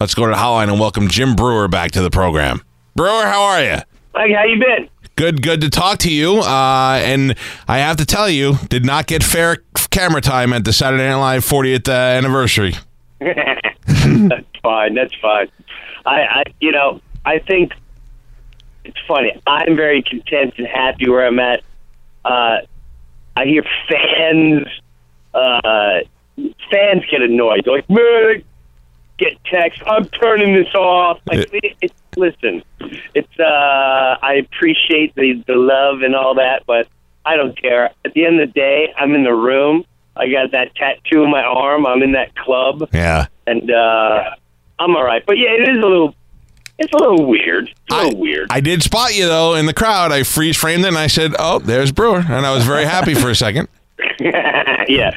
Let's go to the hotline and welcome Jim Breuer back to the program. Breuer, how are you? Like, how you been? Good, good to talk to you. Uh, and I have to tell you, did not get fair camera time at the Saturday Night Live 40th uh, anniversary. that's fine. That's fine. I, I, you know, I think it's funny. I'm very content and happy where I'm at. Uh, I hear fans, uh, fans get annoyed. They're like, man, get text. I'm turning this off. Like, it, it, listen, it's. Uh, I appreciate the the love and all that, but I don't care. At the end of the day, I'm in the room. I got that tattoo on my arm. I'm in that club. Yeah. And uh, I'm all right. But yeah, it is a little. It's a little weird. It's a little I, weird. I did spot you though in the crowd. I freeze framed it and I said, "Oh, there's Breuer," and I was very happy for a second. yeah, yeah,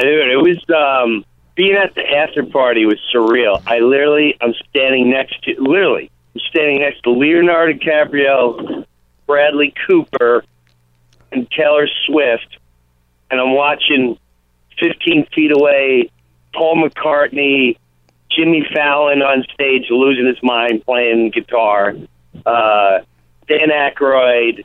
dude, it was um, being at the after party was surreal. I literally, I'm standing next to, literally, I'm standing next to Leonardo DiCaprio, Bradley Cooper, and Taylor Swift, and I'm watching 15 feet away Paul McCartney, Jimmy Fallon on stage losing his mind playing guitar, uh, Dan Aykroyd, you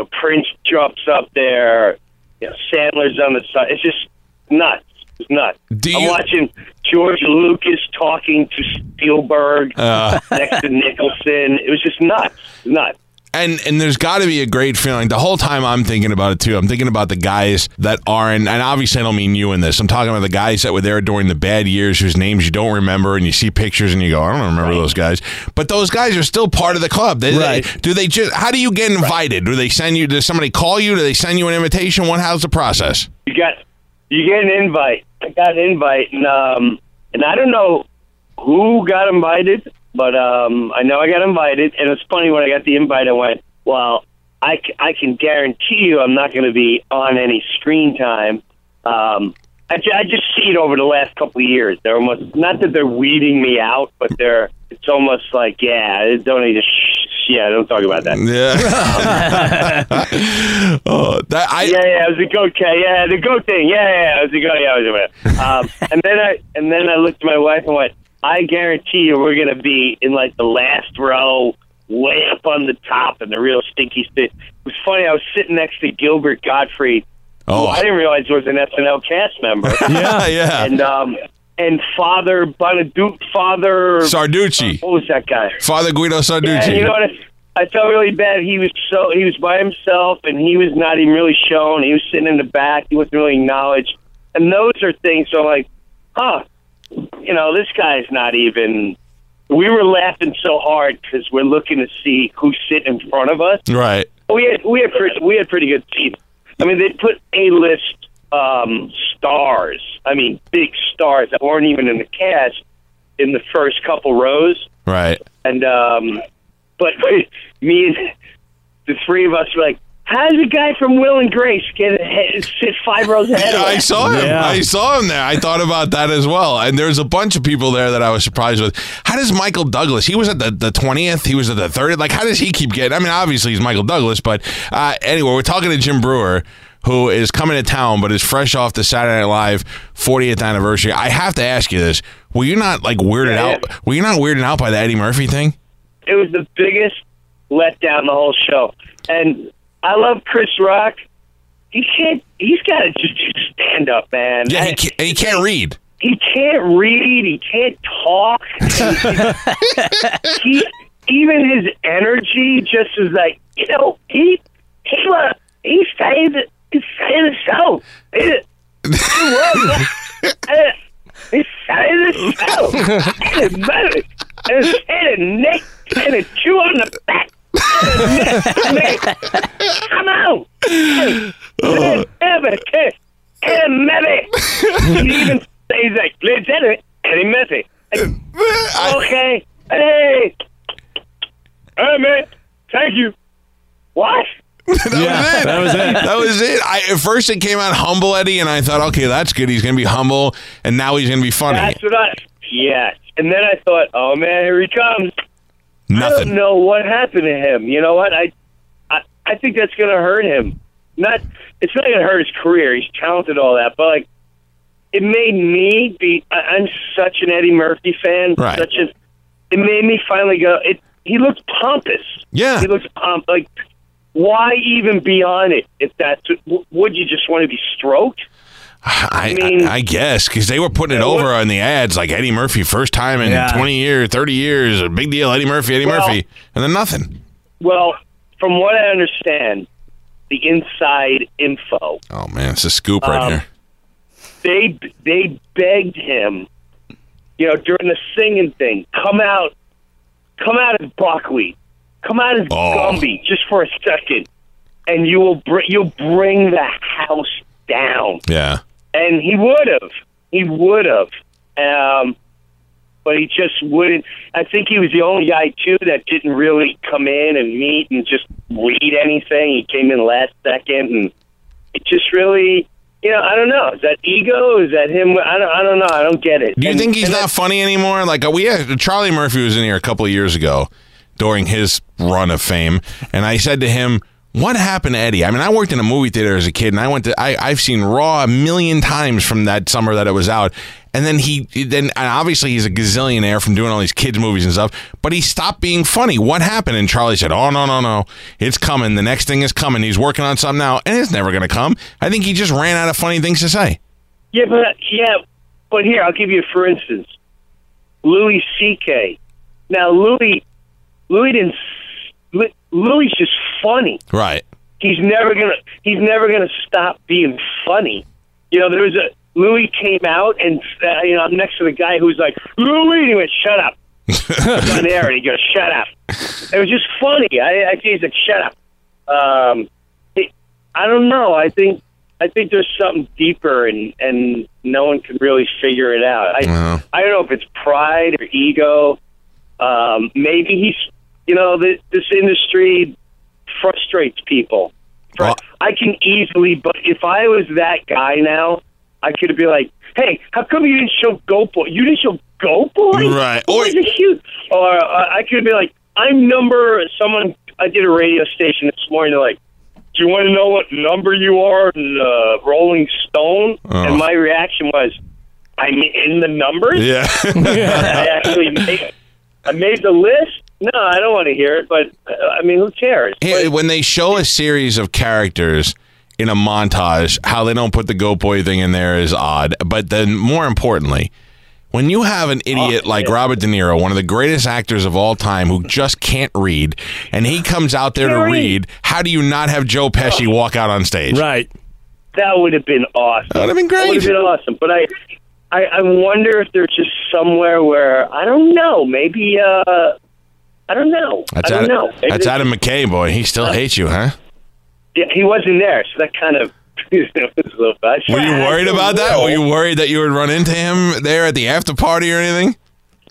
know, Prince jumps up there, you know, Sandler's on the side. It's just nuts. It's nuts. Do I'm you- watching George Lucas talking to Spielberg Uh. next to Nicholson. It was just nuts. Nuts. And and there's got to be a great feeling. The whole time I'm thinking about it too. I'm thinking about the guys that aren't, and obviously I don't mean you in this. I'm talking about the guys that were there during the bad years, whose names you don't remember, and you see pictures and you go, I don't remember those guys. But those guys are still part of the club. They, Right. they- do they just? How do you get invited? Do they send you? Does somebody call you? Do they send you an invitation? What? How's the process? You got you get an invite. I got an invite, and um, and I don't know who got invited, but um, I know I got invited. And it's funny when I got the invite, I went, "Well, I, c- I can guarantee you, I'm not going to be on any screen time." Um, I, ju- I just see it over the last couple of years. They're almost not that they're weeding me out, but they're. It's almost like, yeah, don't need to. Yeah, don't talk about that. Yeah. oh, that I. Yeah, yeah, it was a goat cat. Yeah, the goat thing. Yeah, yeah, it was a goat. Yeah, it was a um, and then I and then I looked at my wife and went, I guarantee you, we're gonna be in like the last row, way up on the top, in the real stinky spit. It was funny. I was sitting next to Gilbert Gottfried. Oh. I didn't realize he was an SNL cast member. Yeah, yeah. And um, and Father Bonaduce, Father Sarducci, What was that guy? Father Guido Sarducci. you know what? I felt really bad. He was so he was by himself, and he was not even really shown. He was sitting in the back. He wasn't really acknowledged. And those are things. So I'm like, huh? You know, this guy's not even. We were laughing so hard because we're looking to see who's sitting in front of us. right. We had we had pretty, we had pretty good seats. I mean, they put a list um, stars. I mean, big stars that weren't even in the cast in the first couple rows. Right. And um, but me and the three of us were like, "How does a guy from Will and Grace get ahead, sit five rows ahead of I saw him. Yeah. I saw him there. I thought about that as well. And there's a bunch of people there that I was surprised with. How does Michael Douglas? He was at the the twentieth. He was at the thirtieth. Like, how does he keep getting? I mean, obviously he's Michael Douglas, but uh, anyway, we're talking to Jim Breuer. Who is coming to town, but is fresh off the Saturday Night Live 40th anniversary? I have to ask you this: Were you not like weirded Yeah, out? Were you not weirded out by the Eddie Murphy thing? It was the biggest letdown the whole show. And I love Chris Rock. He can't. He's got to just stand up, man. Yeah, he can't, he can't read. he can't read. He can't talk. he even his energy just is like you know he he uh, he saved it. He saved the show. He, he was. uh, he saved the show. And better. And hit a neck and a chew on the back. Come. Hey, Ever kiss. And maybe. He even says like, Lieutenant. And, I, okay. Hey, hey, man. Thank you. What? that Yeah, was it. that was it. That was it. I, at first, it came out humble Eddie, and I thought, okay, that's good. He's going to be humble, and now he's going to be funny. That's what I. Yes. And then I thought, oh man, here he comes. I Nothing. don't know what happened to him. You know what? I, I, I think that's going to hurt him. Not, it's not going to hurt his career. He's talented, all that, but like, it made me be. I, I'm such an Eddie Murphy fan. Right. Such a. It made me finally go. It. He looks pompous. Yeah. He looks pomp. Like, why even be on it? If that's, w- would you just want to be stroked? I, mean- I, I guess because they were putting it over what- on the ads like Eddie Murphy, first time in Yeah. 20 years, 30 years, a big deal. Eddie Murphy, Eddie Well- Murphy, and then nothing. Well, from what I understand, the inside info. Oh man, it's a scoop right Um, here. they they begged him, you know, during the singing thing, come out, come out as Buckwheat, come out as Oh. Gumby, just for a second, and you will br- you'll bring the house down. Yeah. And he would have, he would have, um, but he just wouldn't. I think he was the only guy too that didn't really come in and meet and just read anything. He came in last second, and it just really. You know, I don't know. Is that ego? Is that him? I don't. I don't know. I don't get it. Do you And- think he's not funny anymore? Like uh, we had Charlie Murphy was in here a couple of years ago during his run of fame, and I said to him, "What happened to Eddie?" I mean, I worked in a movie theater as a kid, and I went to I, I've seen Raw a million times from that summer that it was out, and then he then obviously he's a gazillionaire from doing all these kids movies and stuff, but he stopped being funny. What happened? And Charlie said, "Oh no no no, it's coming. The next thing is coming. He's working on something now, and it's never going to come." I think he just ran out of funny things to say. Yeah, but yeah, but here I'll give you for instance, Louis C.K. Now Louis, Louis didn't. Louis just funny. Right. He's never gonna. He's never gonna stop being funny. You know, there was a Louis came out and uh, you know I'm next to the guy who's like Louis. And he went, "Shut up." on there, and he goes, "Shut up." It was just funny. I, I he's like, "Shut up." Um, it, I don't know. I think I think there's something deeper, and and no one can really figure it out. I Well. I don't know if it's pride or ego. Um, maybe he's you know th- this industry frustrates people. Well- I can easily, but if I was that guy now, I could be like, "Hey, how come you didn't show Goat Boy? You didn't show Goat Boy, Right. Or Or- huge?" Or uh, I could be like, "I'm number someone." I did a radio station this morning. They're like, "Do you want to know what number you are in uh, Rolling Stone?" Oh. And my reaction was, "I'm in the numbers." Yeah. I actually made, I made the list. No, I don't want to hear it, but uh, I mean, who cares? Hey, But- when they show a series of characters in a montage, how they don't put the goat boy thing in there is odd. But then, more importantly, when you have an idiot Oh, like yeah. Robert De Niro, one of the greatest actors of all time, who just can't read, and he comes out there to read, read. how do you not have Joe Pesci walk out on stage? Right. that would have been awesome. That would have been great. That would have been awesome. But I, I, I wonder if there's just somewhere where I don't know. Maybe uh, I don't know. That's I don't Adam, know. That's Adam McKay, boy. He still hates you, huh? Yeah, he wasn't there, so that kind of. was a little bad. Were you worried about that? Were you worried that you would run into him there at the after party or anything?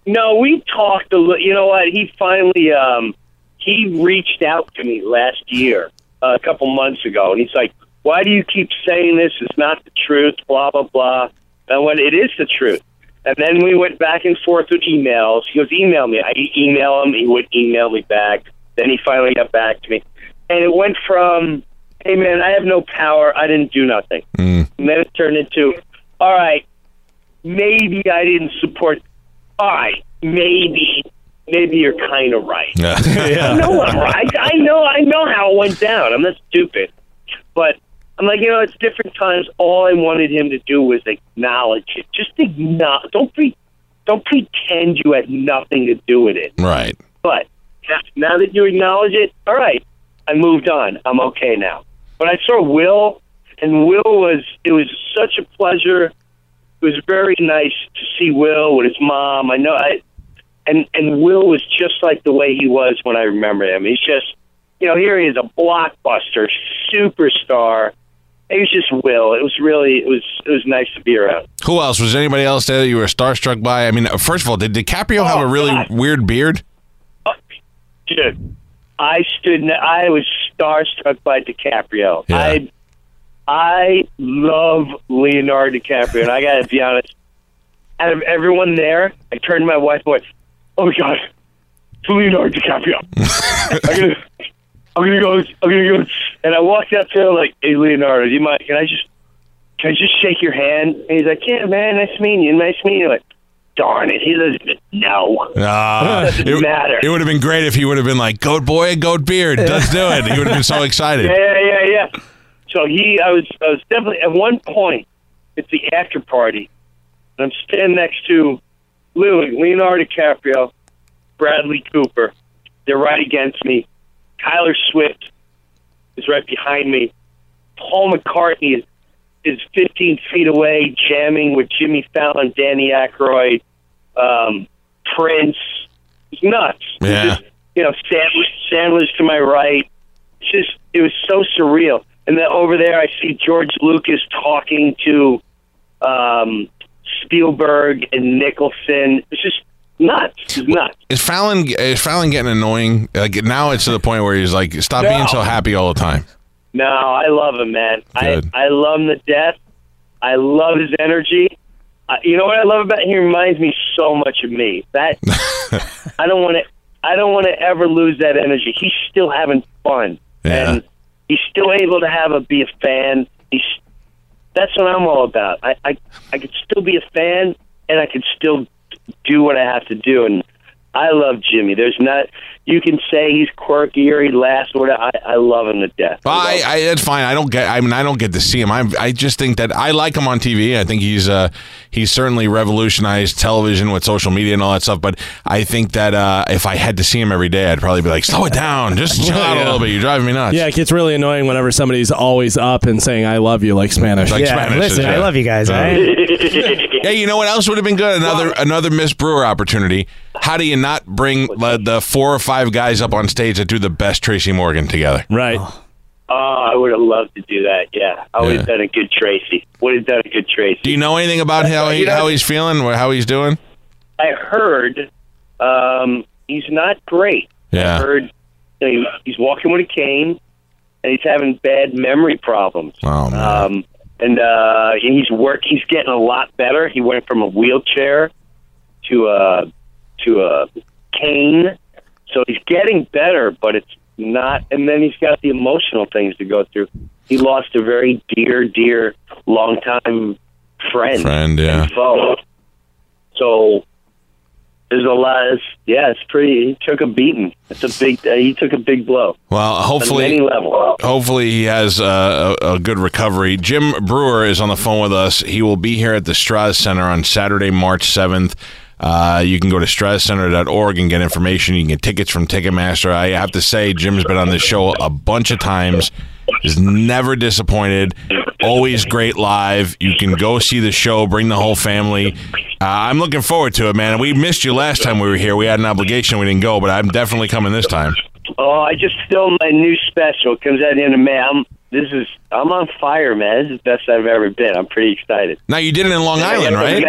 No, we talked a little. You know what? He finally um, he reached out to me last year, uh, a couple months ago, and he's like, "Why do you keep saying this? It's not the truth." Blah blah blah. And when it is the truth, and then we went back and forth with emails. He goes, "Email me." I email him. He would email me back. Then he finally got back to me, and it went from, "Hey man, I have no power. I didn't do nothing." Mm. And then it turned into, all right, maybe I didn't support. All right, maybe, maybe you're kind of right. I know I'm right. I know, I know how it went down. I'm not stupid, but I'm like, you know, it's different times. All I wanted him to do was acknowledge it. Just acknowledge. Don't pre, don't pretend you had nothing to do with it. Right. But now- that you acknowledge it, all right, I moved on. I'm okay now. But I saw Will, and Will was it was such a pleasure. It was very nice to see Will with his mom. I know I and and Will was just like the way he was when I remember him. He's just you know, here he is a blockbuster superstar it was just Will. It was really it was it was nice to be around. Who else? Was there anybody else there that you were starstruck by? I mean, first of all, did DiCaprio have Oh, a really God. weird beard? Oh, dude, I stood. I was starstruck by DiCaprio. Yeah. I I love Leonardo DiCaprio, and I got to be honest. Out of everyone there, I turned to my wife and went, "Oh my god, it's Leonardo DiCaprio." I'm gonna, go. I'm gonna go. And I walked up to him like, "Hey, Leonardo, do you mind? Can I just, can I just shake your hand?" And he's like, "Yeah, man, nice meeting you. Nice meeting you." Like, darn it, he doesn't even know. Ah, Doesn't it, matter. It would have been great if he would have been like, "Goat boy, goat beard, let's do it." He would have been so excited. Yeah, yeah, yeah. So he, I was, I was definitely at one point. It's the after party, and I'm standing next to Lily, Leonardo DiCaprio, Bradley Cooper. They're right against me. Tyler Swift is right behind me. Paul McCartney is is 15 feet away, jamming with Jimmy Fallon, Danny Aykroyd, um, Prince. It's nuts. It's Yeah. just, you know, Sandler's, Sandler's to my right. It's just, it was so surreal. And then over there, I see George Lucas talking to um, Spielberg and Nicholson. It's just nuts. It's nuts. Is Fallon is Fallon getting annoying? Like now, it's to the point where he's like, "Stop No. being so happy all the time." No, I love him, man. I Good. I love him to death. I love his energy. Uh, you know what I love about him? He reminds me so much of me. That I don't want to. I don't want to ever lose that energy. He's still having fun, Yeah. and he's still able to have a be a fan. He's that's what I'm all about. I I I could still be a fan, and I could still do what I have to do. And I love Jimmy. There's not. You can say he's quirky or he laughs or whatever. I, I love him to death. Well, love I. I, it's fine. I don't get. I mean, I don't get to see him. I, I just think that I like him on TV. I think he's, uh, he's certainly revolutionized television with social media and all that stuff. But I think that uh, if I had to see him every day, I'd probably be like, slow it down, just chill out a little bit. You're driving me nuts. Yeah, it gets really annoying whenever somebody's always up and saying "I love you" like Spanish. Like yeah, Spanish listen, is, I love you guys. Uh, all right? Hey, you know what else would have been good? Another another Miss Breuer opportunity. How do you not bring the, the four or five guys up on stage that do the best Tracy Morgan together? Right. Oh, I would have loved to do that. Yeah, I would Yeah. have done a good Tracy. Would have done a good Tracy. Do you know anything about how he, how he's feeling or how he's doing? I heard um, he's not great. I Yeah. heard you know, he- he's walking with a cane, and he's having bad memory problems. Oh man. Um, and uh, he's work. He's getting a lot better. He went from a wheelchair to a to a cane, so he's getting better. But it's not. And then he's got the emotional things to go through. He lost a very dear, dear, longtime friend. Friend, yeah. foe. So there's a lot. Of, yeah, it's pretty. He took a beating. It's a big. Uh, he took a big blow Well, hopefully, levels. hopefully he has uh, a, a good recovery. Jim Breuer is on the phone with us. He will be here at the Straz Center on Saturday, March seventh. Uh, you can go to strazcenter.org and get information. You can get tickets from Ticketmaster. I have to say, Jim's been on this show a bunch of times. Is never disappointed. Always great live. You can go see the show. Bring the whole family. Uh, I'm looking forward to it, man. We missed you last time we were here. We had an obligation. We didn't go, but I'm definitely coming this time. Oh, I just filmed my new special. It comes out in the end of May. I'm, this is I'm on fire, man. This is the best I've ever been. I'm pretty excited. Now you did it in Long Island, right?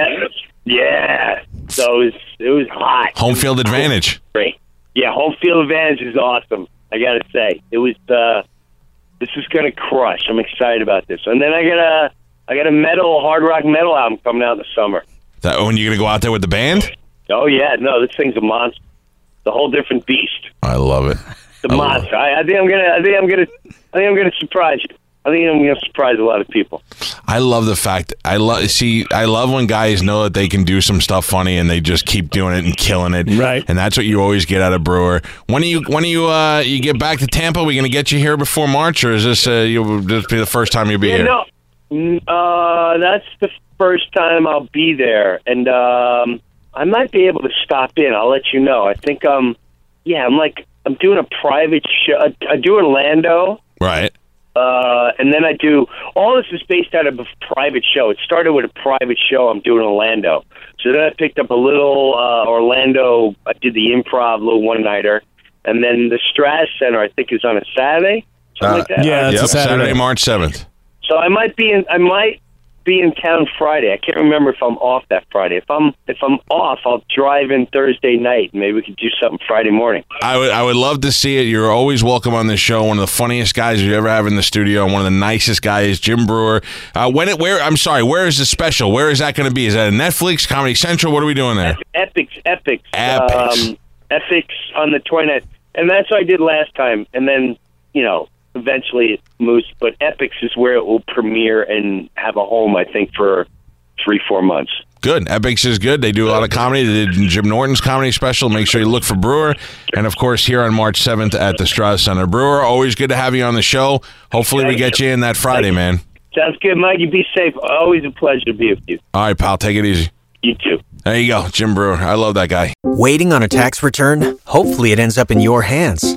Yeah. So it was it was hot. Home field advantage. Great. Yeah, home field advantage is awesome. I got to say, it was. uh This is gonna crush. I'm excited about this. And then I got a I got a metal hard rock metal album coming out in the summer. That when you gonna go out there with the band? Oh yeah, no, this thing's a monster. It's a whole different beast. I love it. The I monster. I, I think I'm gonna. I think I'm gonna. I think I'm gonna surprise you. I think I'm gonna surprise a lot of people. I love the fact I love see I love when guys know that they can do some stuff funny and they just keep doing it and killing it. Right. And that's what you always get out of Breuer. When are you when are you uh you get back to Tampa? we gonna get you here before March or is this uh you'll this be the first time you'll be Yeah, here? no, uh, that's the first time I'll be there, and um, I might be able to stop in. I'll let you know. I think um, yeah, I'm like I'm doing a private show. I, I do Orlando. Right. Uh, and then I do all this is based out of a private show. It started with a private show I'm doing in Orlando. So then I picked up a little uh, Orlando. I did the improv little one nighter, and then the Straz Center I think is on a Saturday, something Uh, like that. yeah, That's a Yep, Saturday. Saturday, March seventh. So I might be in. I might be in town Friday. I can't remember if I'm off that Friday. If I'm if I'm off, I'll drive in Thursday night. Maybe we could do something Friday morning. I would I would love to see it. You're always welcome on this show. One of the funniest guys you ever have in the studio, and one of the nicest guys, Jim Breuer. Uh, when it where I'm sorry, where is the special? Where is that going to be? Is that a Netflix, Comedy Central? What are we doing there? Epix, Epix, Epix. um, Epix on the 29th, and that's what I did last time. And then you know, eventually it moves. But Epix is where it will premiere and have a home. I think for three, four months. Good. Epix is good. They do a lot of comedy. They did Jim Norton's comedy special. Make sure you look for Breuer. And of course, here on March 7th at the Straz Center. Breuer, always good to have you on the show. Hopefully, we get you in that Friday, man. Sounds good, Mike. You be safe. Always a pleasure to be with you. All right, pal. Take it easy. You too. There you go, Jim Breuer. I love that guy. Waiting on a tax return? Hopefully, it ends up in your hands.